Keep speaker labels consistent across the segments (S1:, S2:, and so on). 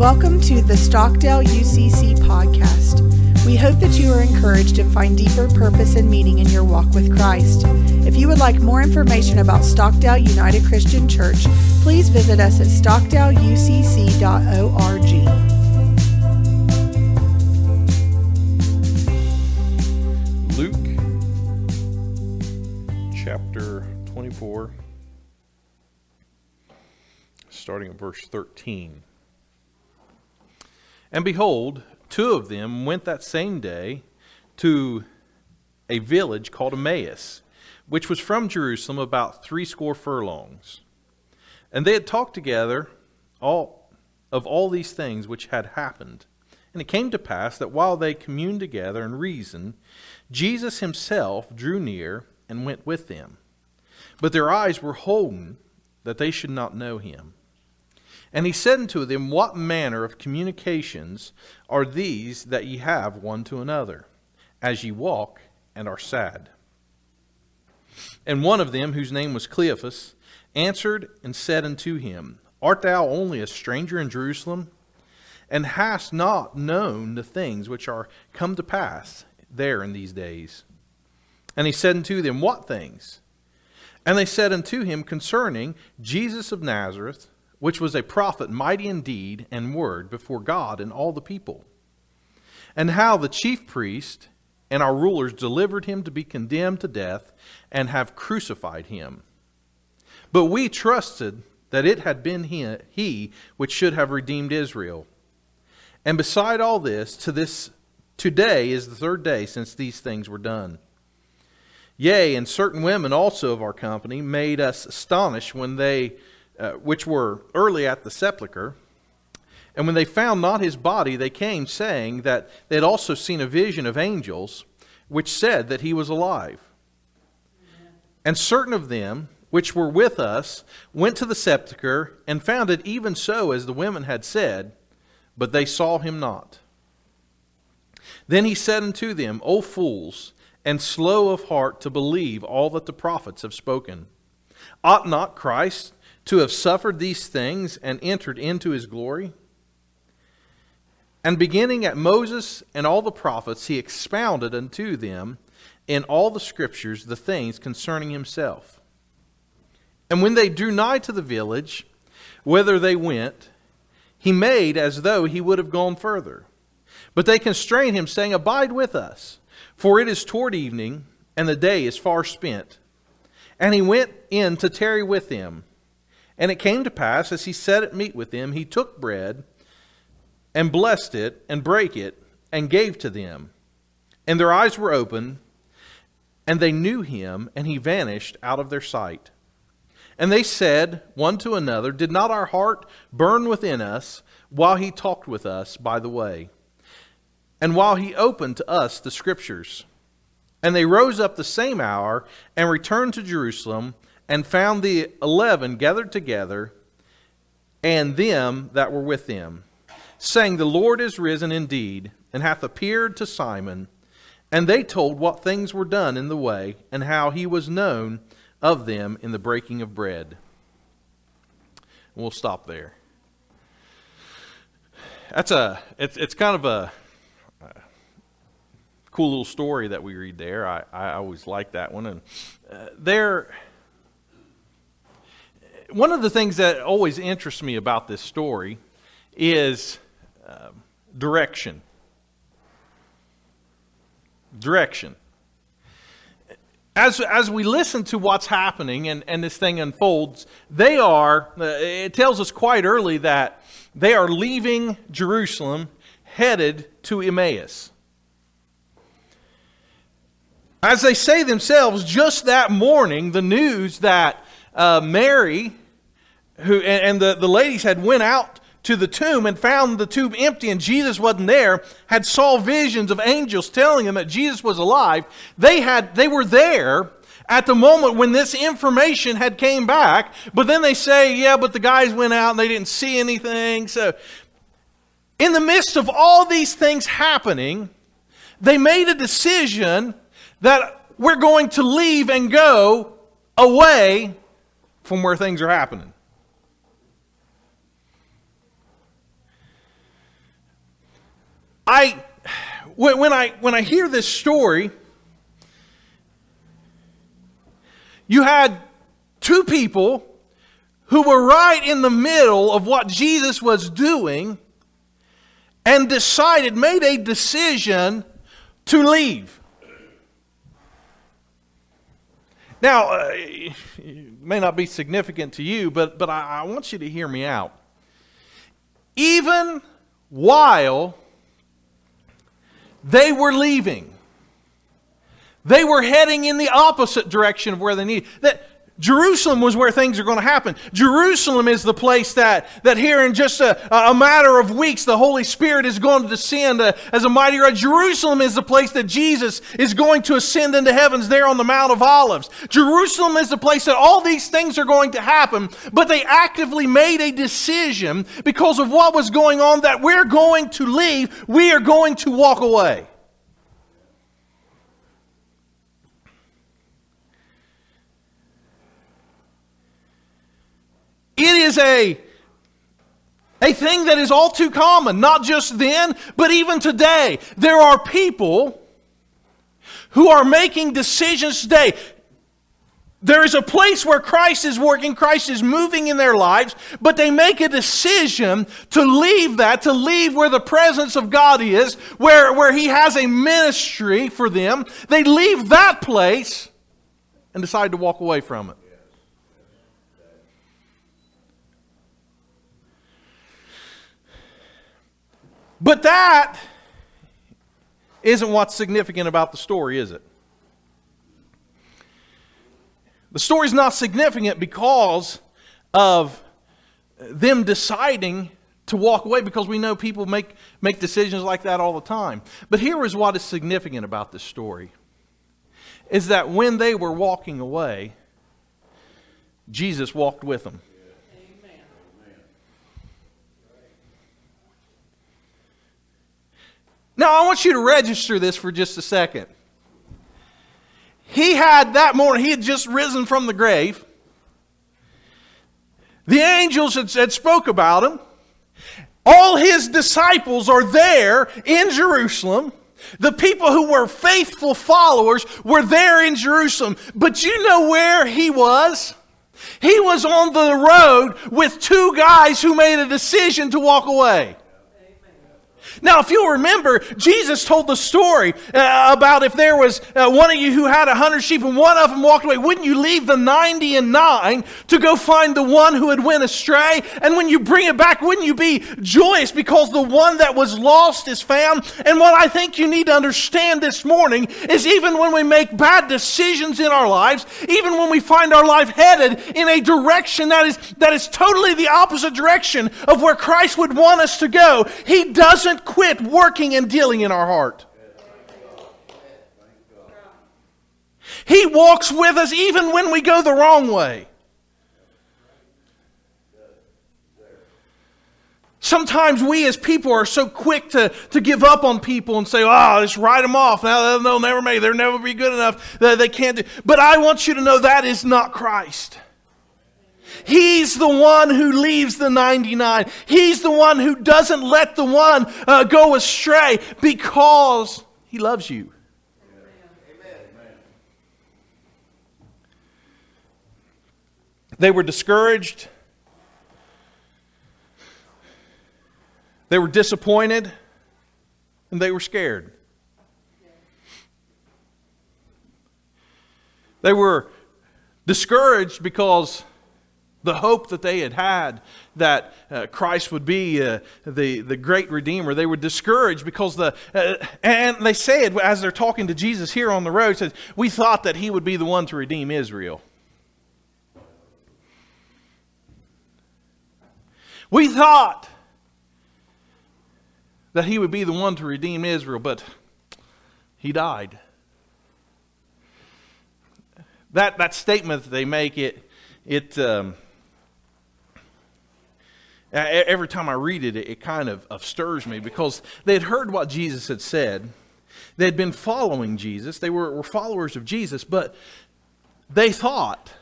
S1: Welcome to the Stockdale UCC podcast. We hope that you are encouraged and find deeper purpose and meaning in your walk with Christ. If you would like more information about Stockdale United Christian Church, please visit us at stockdaleucc.org.
S2: Luke chapter 24, starting at verse 13. And behold, two of them went that same day to a village called Emmaus, which was from Jerusalem about threescore furlongs. And they had talked together all of all these things which had happened. And it came to pass that while they communed together and reasoned, Jesus himself drew near and went with them. But their eyes were holden that they should not know him. And he said unto them, What manner of communications are these that ye have one to another, as ye walk and are sad? And one of them, whose name was Cleophas, answered and said unto him, Art thou only a stranger in Jerusalem, and hast not known the things which are come to pass there in these days? And he said unto them, What things? And they said unto him concerning Jesus of Nazareth, which was a prophet mighty in deed and word before God and all the people. And how the chief priest and our rulers delivered him to be condemned to death and have crucified him. But we trusted that it had been he, he which should have redeemed Israel. And beside all this, to this today is the third day since these things were done. Yea, and certain women also of our company made us astonished when they uh, which were early at the sepulchre. And when they found not his body, they came, saying that they had also seen a vision of angels, which said that he was alive. And certain of them, which were with us, went to the sepulchre and found it even so as the women had said, but they saw him not. Then he said unto them, O fools, and slow of heart to believe all that the prophets have spoken. Ought not Christ to have suffered these things and entered into his glory? And beginning at Moses and all the prophets, he expounded unto them in all the scriptures the things concerning himself. And when they drew nigh to the village, whither they went, he made as though he would have gone further. But they constrained him, saying, Abide with us, for it is toward evening, and the day is far spent. And he went in to tarry with them. And it came to pass, as he sat at meat with them, he took bread and blessed it and brake it and gave to them. And their eyes were open, and they knew him, and he vanished out of their sight. And they said one to another, Did not our heart burn within us while he talked with us by the way? And while he opened to us the scriptures? And they rose up the same hour and returned to Jerusalem and found the eleven gathered together and them that were with them, saying, The Lord is risen indeed, and hath appeared to Simon. And they told what things were done in the way, and how he was known of them in the breaking of bread. We'll stop there. That's a it's it's kind of a, cool little story that we read there. I, I always like that one, and uh, there one of the things that always interests me about this story is uh, direction. Direction. As, as we listen to what's happening and, and this thing unfolds, they are, uh, it tells us quite early that they are leaving Jerusalem headed to Emmaus. As they say themselves, just that morning, the news that uh, Mary who and, and the, the ladies had went out to the tomb and found the tomb empty and Jesus wasn't there, had saw visions of angels telling them that Jesus was alive. They had they were there at the moment when this information had came back, but then they say, yeah, but the guys went out and they didn't see anything. So in the midst of all these things happening, they made a decision that we're going to leave and go away from where things are happening. I, when I, when I hear this story, you had two people who were right in the middle of what Jesus was doing and decided, made a decision to leave. Now, uh, it may not be significant to you, but, but I, I want you to hear me out. Even while they were leaving, they were heading in the opposite direction of where they needed. That Jerusalem was where things are going to happen. Jerusalem is the place that, that here in just a, a matter of weeks, the Holy Spirit is going to descend uh, as a mighty rod. Jerusalem is the place that Jesus is going to ascend into heavens there on the Mount of Olives. Jerusalem is the place that all these things are going to happen, but they actively made a decision because of what was going on that we're going to leave, we are going to walk away. It is a, a thing that is all too common, not just then, but even today. There are people who are making decisions today. There is a place where Christ is working, Christ is moving in their lives, but they make a decision to leave that, to leave where the presence of God is, where, where He has a ministry for them. They leave that place and decide to walk away from it. But that isn't what's significant about the story, is it? The story's not significant because of them deciding to walk away because we know people make, make decisions like that all the time. But here is what is significant about this story is that when they were walking away, Jesus walked with them. Now, I want you to register this for just a second. He had that morning, he had just risen from the grave. The angels had, had spoke about him. All his disciples are there in Jerusalem. The people who were faithful followers were there in Jerusalem. But you know where he was? He was on the road with two guys who made a decision to walk away. Now, if you'll remember, Jesus told the story uh, about if there was uh, one of you who had a hundred sheep and one of them walked away, wouldn't you leave the 90 and nine to go find the one who had went astray? And when you bring it back, wouldn't you be joyous because the one that was lost is found? And what I think you need to understand this morning is even when we make bad decisions in our lives, even when we find our life headed in a direction that is, that is totally the opposite direction of where Christ would want us to go, He doesn't quit working and dealing in our heart. He walks with us even when we go the wrong way. Sometimes we as people are so quick to, to give up on people and say, oh, just write them off. Now they'll never make. They'll never be good enough. They can't do. But I want you to know that is not Christ. He's the one who leaves the 99. He's the one who doesn't let the one uh, go astray because he loves you. They were discouraged. They were disappointed. And they were scared. They were discouraged because the hope that they had had that uh, Christ would be uh, the, the great Redeemer, they were discouraged because the, uh, and they said, as they're talking to Jesus here on the road, says, We thought that he would be the one to redeem Israel. We thought that he would be the one to redeem Israel, but he died. That, that statement that they make, it, it, um, Every time I read it, it kind of, of stirs me because they had heard what Jesus had said. They had been following Jesus, they were, were followers of Jesus, but they thought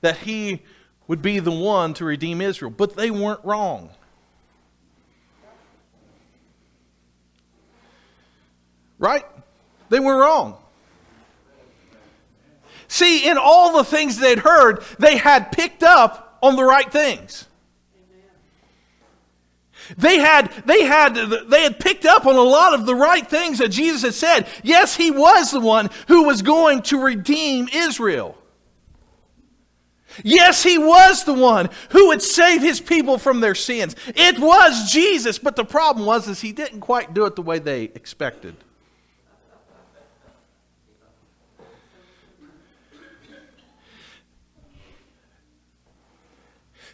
S2: that he would be the one to redeem Israel. But they weren't wrong. Right? They were wrong. See, in all the things they'd heard, they had picked up on the right things. They had, they, had, they had picked up on a lot of the right things that Jesus had said. Yes, he was the one who was going to redeem Israel. Yes, he was the one who would save his people from their sins. It was Jesus, but the problem was is he didn't quite do it the way they expected.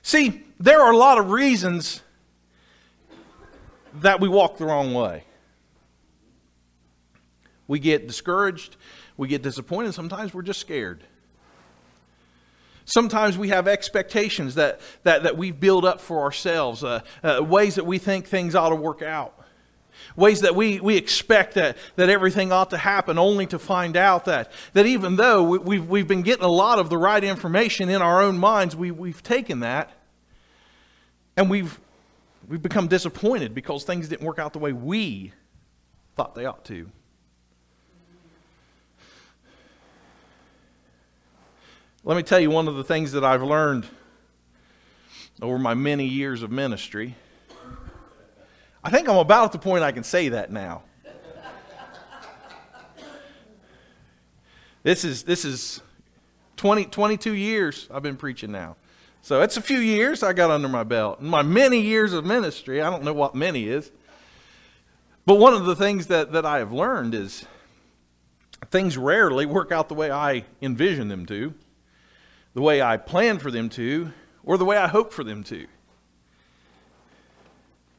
S2: See, there are a lot of reasons that we walk the wrong way. We get discouraged, we get disappointed, sometimes we're just scared. Sometimes we have expectations that, that, that we build up for ourselves, uh, uh, ways that we think things ought to work out, ways that we, we expect that, that everything ought to happen, only to find out that, that even though we, we've, we've been getting a lot of the right information in our own minds, we, we've taken that and we've, we've become disappointed because things didn't work out the way we thought they ought to. Let me tell you one of the things that I've learned over my many years of ministry. I think I'm about at the point I can say that now. This is, this is 20, 22 years I've been preaching now. So it's a few years I got under my belt. In my many years of ministry, I don't know what many is. But one of the things that, that I have learned is things rarely work out the way I envision them to the way I plan for them to, or the way I hope for them to.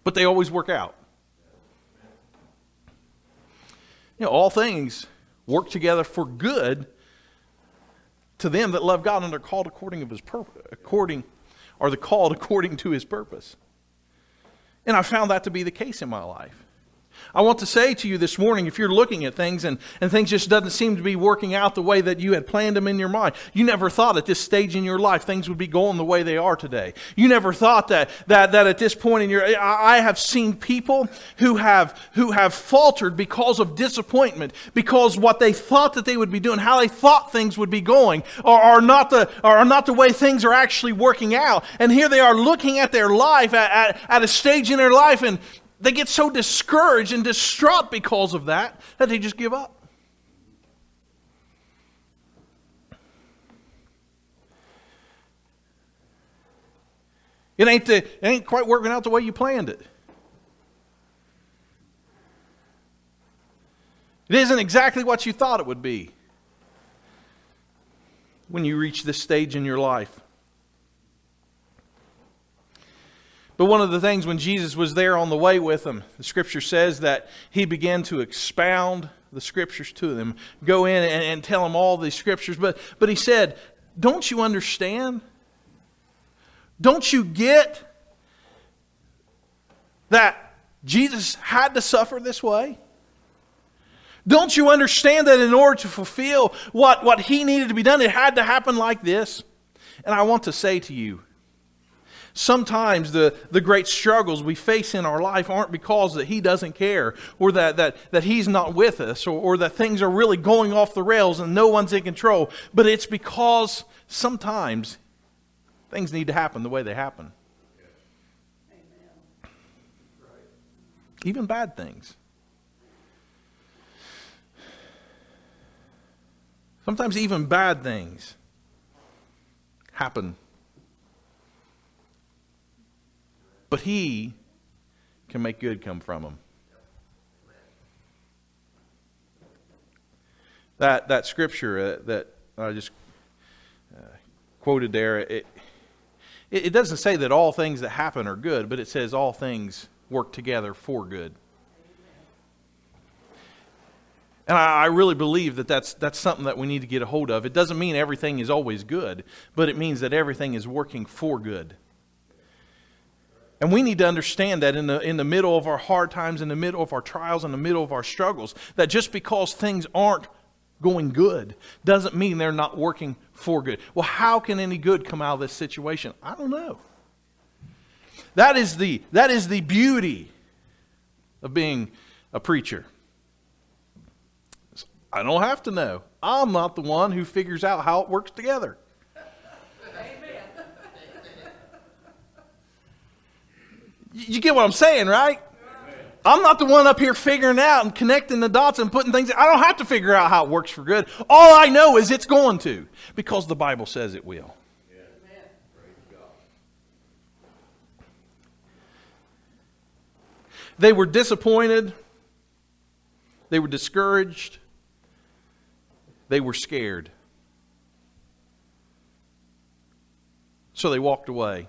S2: But they always work out. You know, all things work together for good to them that love God and are called according of his purpose, according are the called according to his purpose. And I found that to be the case in my life. I want to say to you this morning if you're looking at things and, and things just doesn't seem to be working out the way that you had planned them in your mind, you never thought at this stage in your life things would be going the way they are today. You never thought that, that, that at this point in your I have seen people who have who have faltered because of disappointment, because what they thought that they would be doing, how they thought things would be going, are, are not the are not the way things are actually working out. And here they are looking at their life at, at, at a stage in their life and they get so discouraged and distraught because of that that they just give up. It ain't, the, it ain't quite working out the way you planned it. It isn't exactly what you thought it would be when you reach this stage in your life. But one of the things when Jesus was there on the way with them, the scripture says that he began to expound the scriptures to them, go in and, and tell them all these scriptures. But, but he said, Don't you understand? Don't you get that Jesus had to suffer this way? Don't you understand that in order to fulfill what, what he needed to be done, it had to happen like this? And I want to say to you, Sometimes the, the great struggles we face in our life aren't because that He doesn't care or that, that, that He's not with us or, or that things are really going off the rails and no one's in control, but it's because sometimes things need to happen the way they happen. Even bad things. Sometimes even bad things happen But he can make good come from them. That, that scripture uh, that I just uh, quoted there, it, it doesn't say that all things that happen are good, but it says all things work together for good. And I, I, really believe that that's, that's something that we need to get a hold of. It doesn't mean everything is always good, but it means that everything is working for good. And we need to understand that in the, in the middle of our hard times, in the middle of our trials, in the middle of our struggles, that just because things aren't going good doesn't mean they're not working for good. Well, how can any good come out of this situation? I don't know. That is the, that is the beauty of being a preacher. I don't have to know. I'm not the one who figures out how it works together. You get what I'm saying, right? I'm not the one up here figuring out and connecting the dots and putting things. I don't have to figure out how it works for good. All I know is it's going to because the Bible says it will. They were disappointed. They were discouraged. They were scared. So they walked away.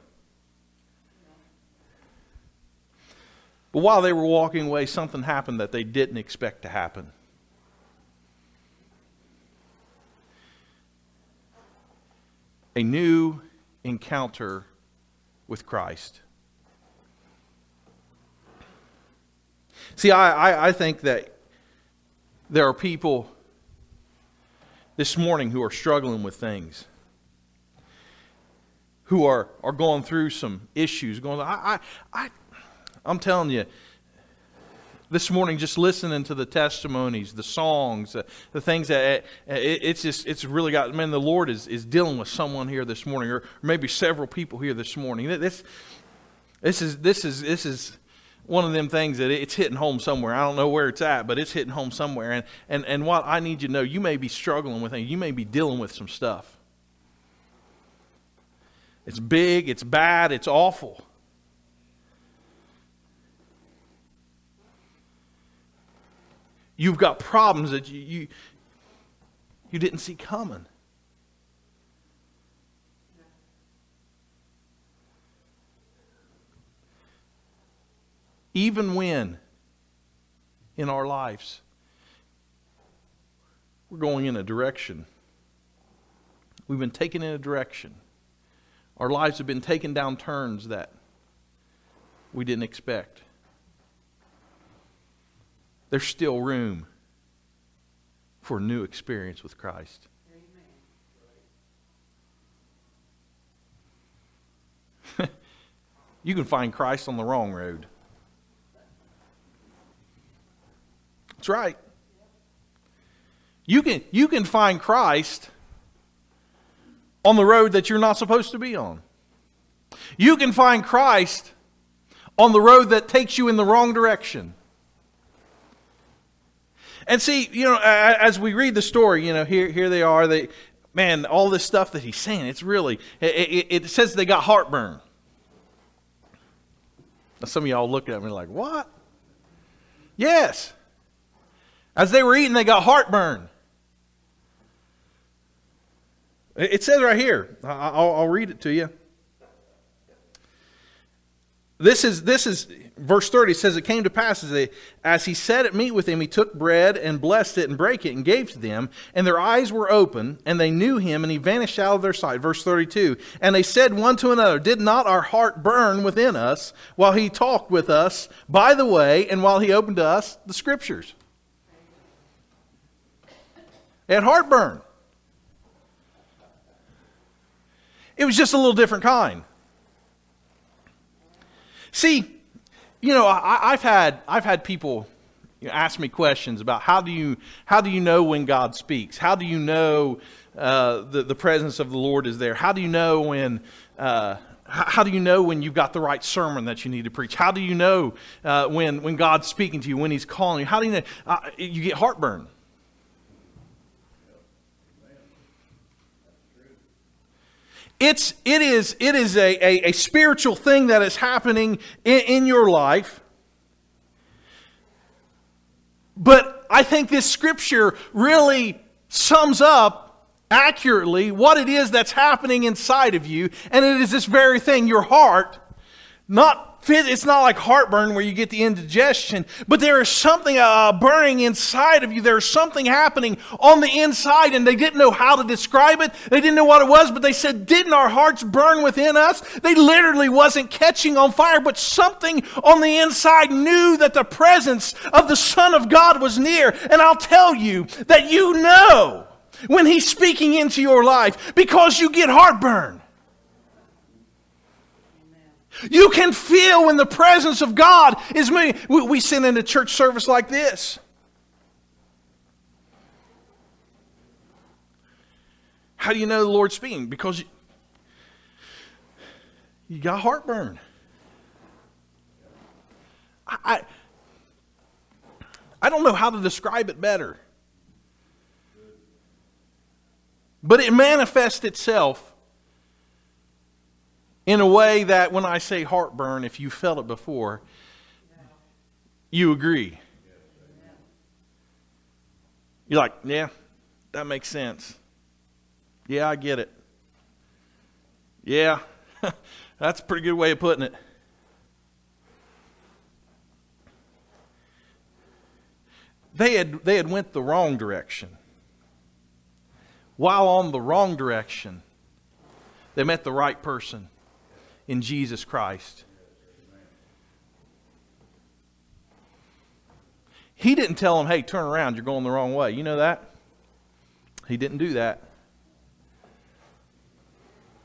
S2: But while they were walking away, something happened that they didn't expect to happen. A new encounter with Christ. See, I, I, I, think that there are people this morning who are struggling with things, who are, are going through some issues, going, I, I, I I'm telling you, this morning just listening to the testimonies the songs uh, the things that uh, it, it's just it's really got man the lord is, is dealing with someone here this morning or maybe several people here this morning. This this is this is this is one of them things that it's hitting home somewhere. I don't know where it's at but it's hitting home somewhere. And and, and what i need you to know you may be struggling with things. You may be dealing with some stuff. It's big it's bad it's awful You've got problems that you, you, you didn't see coming. Even when in our lives we're going in a direction, we've been taken in a direction, our lives have been taken down turns that we didn't expect there's still room for new experience with Christ. you can find Christ on the wrong road. That's right. You can, you can find Christ on the road that you're not supposed to be on. You can find Christ on the road that takes you in the wrong direction. And see, you know, as we read the story, you know, here, here they are. They, man, all this stuff that he's saying, it's really, it, it, it says they got heartburn. Now, some of y'all look at me like, what? Yes. As they were eating, they got heartburn. It says right here. I'll, I'll read it to you. This is, this is verse 30 says, It came to pass as, they, as he sat at meat with them, he took bread and blessed it and brake it and gave to them. And their eyes were open, and they knew him, and he vanished out of their sight. Verse 32 And they said one to another, Did not our heart burn within us while he talked with us by the way, and while he opened to us the scriptures? Had heartburn. It was just a little different kind. See, you know, I, have had I've had people ask me questions about how do you how do you know when God speaks? How do you know uh, the the presence of the Lord is there? How do you know when uh, how do you know when you've got the right sermon that you need to preach? How do you know uh, when, when God's speaking to you, when He's calling you? How do you know? Uh, you get heartburn. It's, it is, it is a, a, a spiritual thing that is happening in, in your life. But I think this scripture really sums up accurately what it is that's happening inside of you. And it is this very thing your heart, not it's not like heartburn where you get the indigestion, but there is something uh, burning inside of you. There's something happening on the inside, and they didn't know how to describe it. They didn't know what it was, but they said, Didn't our hearts burn within us? They literally wasn't catching on fire, but something on the inside knew that the presence of the Son of God was near. And I'll tell you that you know when He's speaking into your life because you get heartburn. You can feel when the presence of God is moving. We, we in a church service like this. How do you know the Lord's speaking? Because you, you got heartburn. I, I don't know how to describe it better. But it manifests itself in a way that when I say heartburn, if you felt it before, you agree. You're like, yeah, that makes sense. Yeah, I get it. Yeah, that's a pretty good way of putting it. They had, they had went the wrong direction. While on the wrong direction, they met the right person in Jesus Christ. He didn't tell them, hey, turn around, you're going the wrong way. You know that? He didn't do that.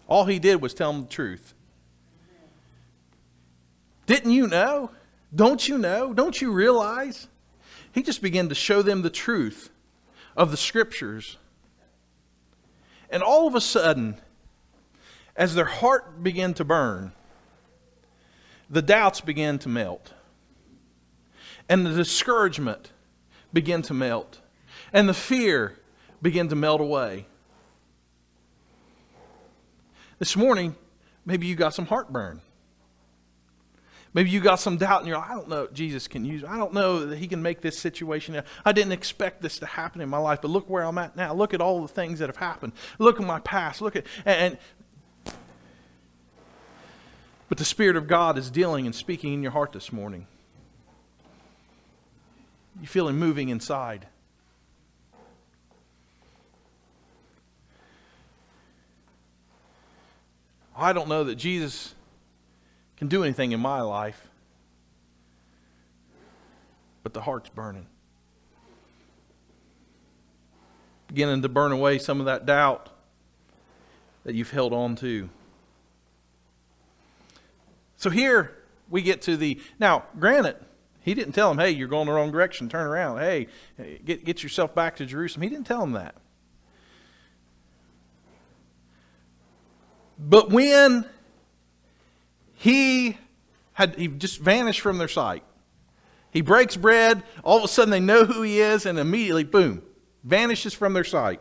S2: All he did was tell them the truth. Didn't you know? Don't you know? Don't you realize? He just began to show them the truth of the scriptures. And all of a sudden, as their heart began to burn, the doubts began to melt. And the discouragement began to melt. And the fear began to melt away. This morning, maybe you got some heartburn. Maybe you got some doubt and you're like, I don't know Jesus can use. I don't know that he can make this situation. I didn't expect this to happen in my life, but look where I'm at now. Look at all the things that have happened. Look at my past. Look at and, and but the Spirit of God is dealing and speaking in your heart this morning. You feel him moving inside. I don't know that Jesus can do anything in my life, but the heart's burning. Beginning to burn away some of that doubt that you've held on to. So here we get to the. Now, granted, he didn't tell him, hey, you're going the wrong direction, turn around. Hey, get, get yourself back to Jerusalem. He didn't tell him that. But when he had he just vanished from their sight. He breaks bread, all of a sudden they know who he is, and immediately, boom, vanishes from their sight.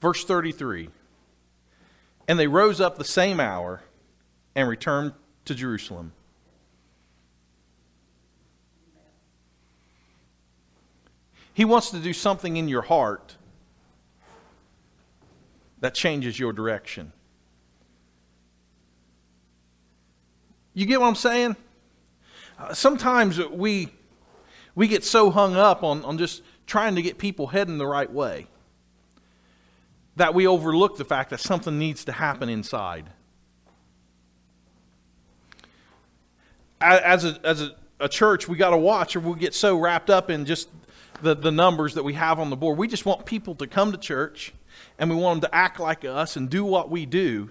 S2: Verse 33 And they rose up the same hour and returned to Jerusalem. He wants to do something in your heart that changes your direction. You get what I'm saying? Uh, sometimes we, we get so hung up on, on just trying to get people heading the right way that we overlook the fact that something needs to happen inside. As a, as a, a church, we got to watch or we get so wrapped up in just the, the numbers that we have on the board. We just want people to come to church and we want them to act like us and do what we do.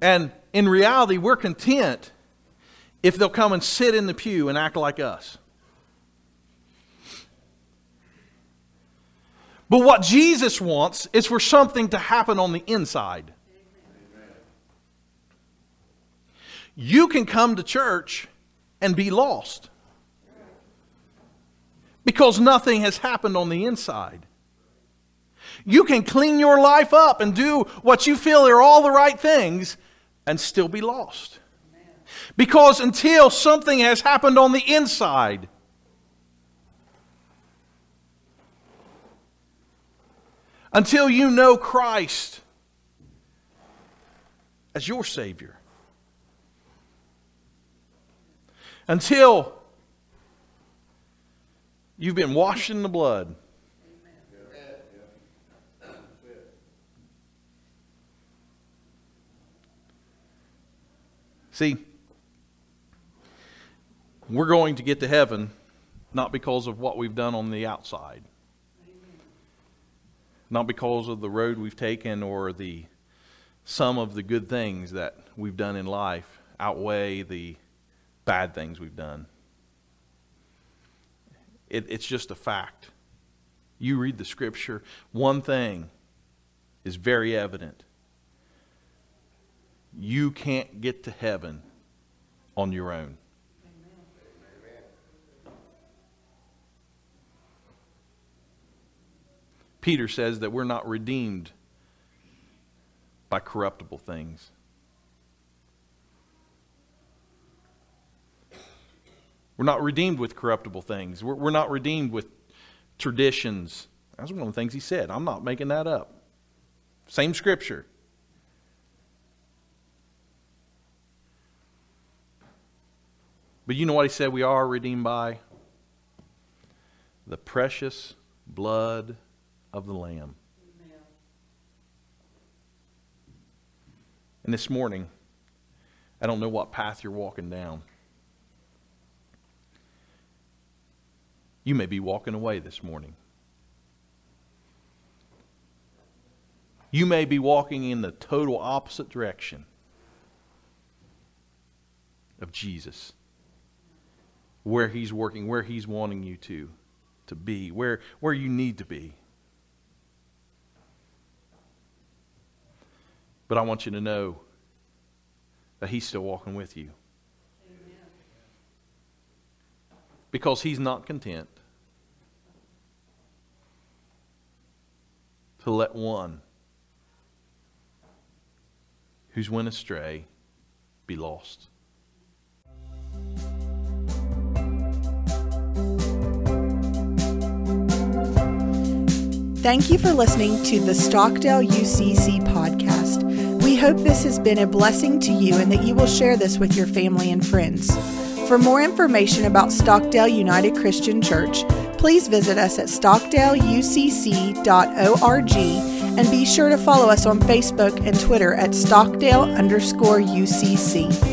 S2: And in reality, we're content if they'll come and sit in the pew and act like us. But what Jesus wants is for something to happen on the inside. You can come to church and be lost because nothing has happened on the inside. You can clean your life up and do what you feel are all the right things and still be lost. Because until something has happened on the inside, until you know Christ as your Savior, until you've been washed in the blood. See, we're going to get to heaven not because of what we've done on the outside, not because of the road we've taken or the some of the good things that we've done in life outweigh the bad things we've done. It, it's just a fact. you read the scripture, one thing is very evident. You can't get to heaven on your own. Peter says that we're not redeemed by corruptible things. We're not redeemed with corruptible things. We're, we're not redeemed with traditions. That's one of the things he said. I'm not making that up. Same scripture. But you know what he said we are redeemed by? The precious blood of the Lamb. And this morning, I don't know what path you're walking down. You may be walking away this morning. You may be walking in the total opposite direction of Jesus. Where he's working, where he's wanting you to to be, where where you need to be. But I want you to know that He's still walking with you. Amen. Because He's not content to let one who's went astray be lost.
S1: Thank you for listening to the Stockdale UCC podcast. Hope this has been a blessing to you and that you will share this with your family and friends. For more information about Stockdale United Christian Church, please visit us at stockdaleucc.org and be sure to follow us on Facebook and Twitter at Stockdale underscore UCC.